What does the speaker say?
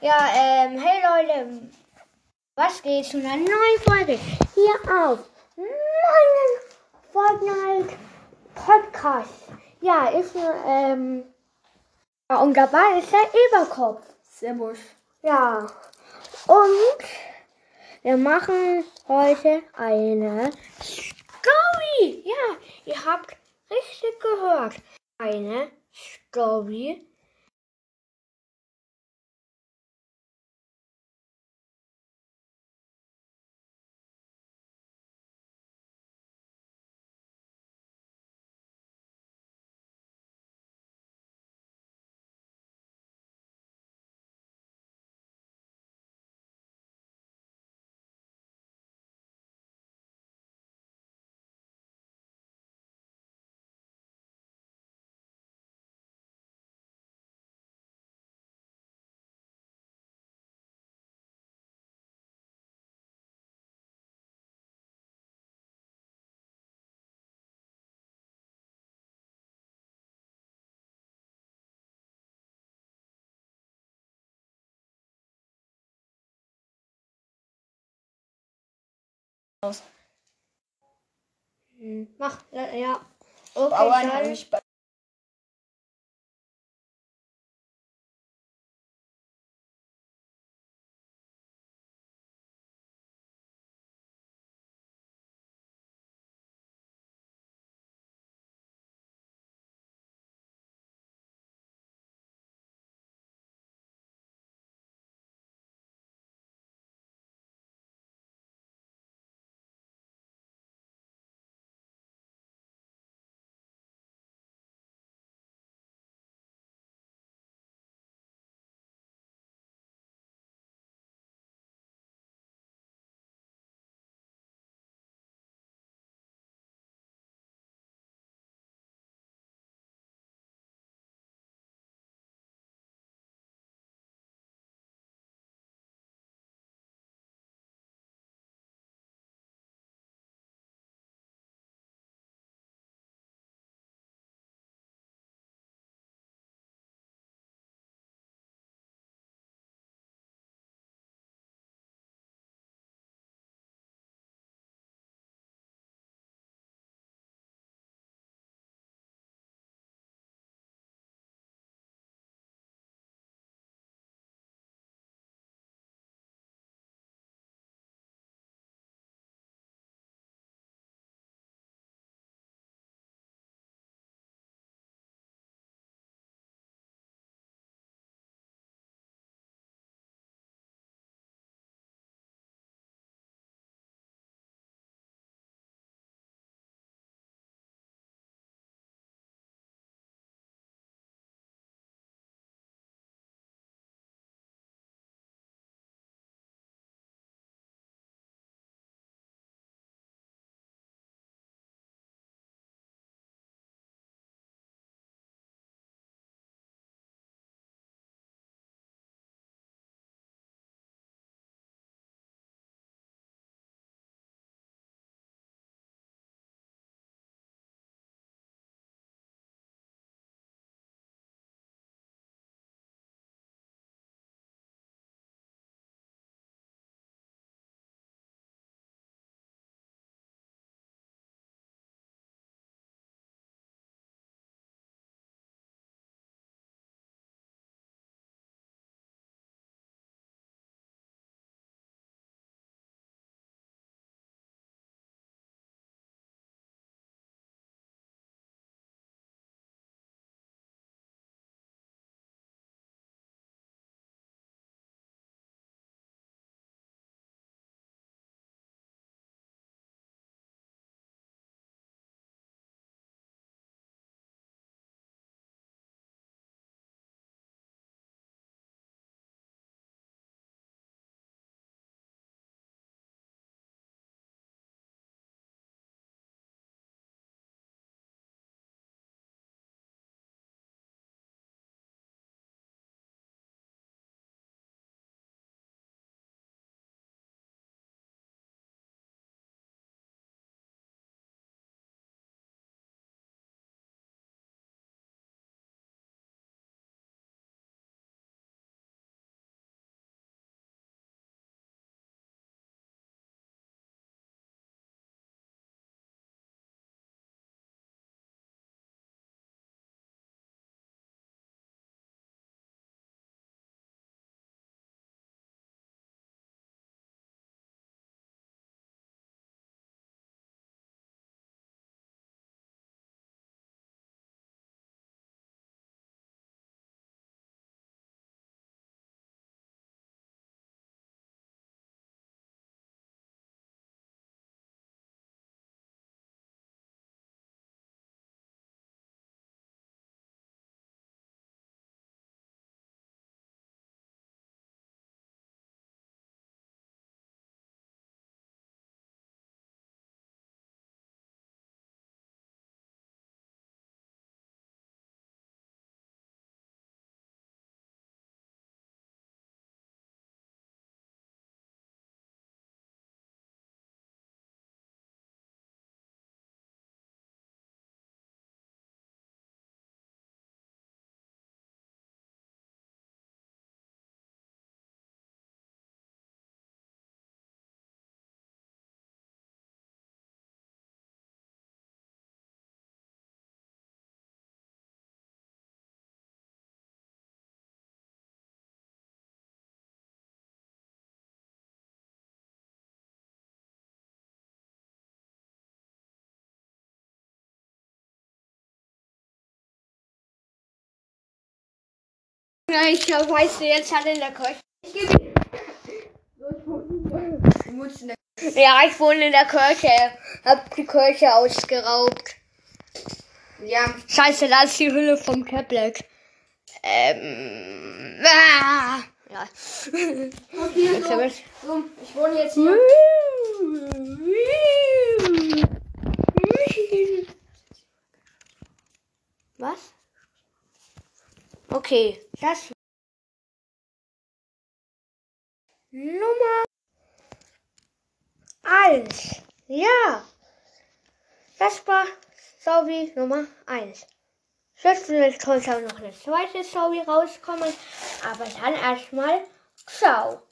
Ja, ähm, hey Leute, was geht zu einer neuen Folge hier auf meinem Fortnite Podcast. Ja, ist ähm, ja, und dabei ist der Eberkopf. Servus. Ja, und wir machen heute eine Story. Ja, ihr habt richtig gehört. Eine Story. Aus. Hm, Mach, ja. Okay, Bauern dann- haben mich bei Ich weiß jetzt halt in der Küche. Ich gebe Ja, ich wohne in der Kirche. Hab die Kirche ausgeraubt. Ja, Scheiße, da ist die Hülle vom Caplet. Ähm. Ah, ja. okay, so, ich- so, ich wohne jetzt hier. Okay, das. Nummer eins. Ja. Das war Story Nummer eins. Jetzt vielleicht heute auch noch eine zweite Story rauskommen. Aber dann erstmal ciao.